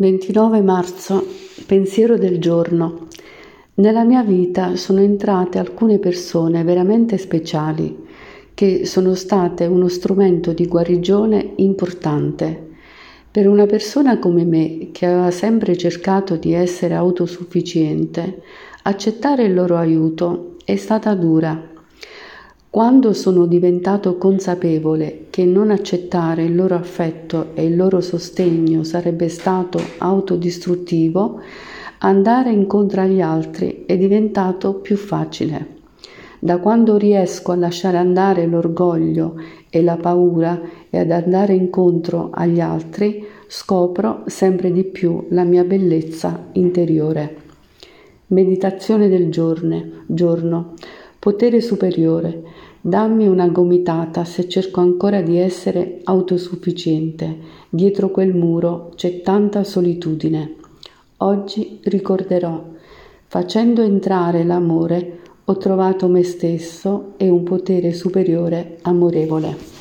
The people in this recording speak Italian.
29 marzo, pensiero del giorno. Nella mia vita sono entrate alcune persone veramente speciali che sono state uno strumento di guarigione importante. Per una persona come me, che aveva sempre cercato di essere autosufficiente, accettare il loro aiuto è stata dura quando sono diventato consapevole che non accettare il loro affetto e il loro sostegno sarebbe stato autodistruttivo, andare incontro agli altri è diventato più facile. Da quando riesco a lasciare andare l'orgoglio e la paura e ad andare incontro agli altri, scopro sempre di più la mia bellezza interiore. Meditazione del giorno. giorno. Potere superiore, dammi una gomitata se cerco ancora di essere autosufficiente. Dietro quel muro c'è tanta solitudine. Oggi ricorderò, facendo entrare l'amore, ho trovato me stesso e un potere superiore amorevole.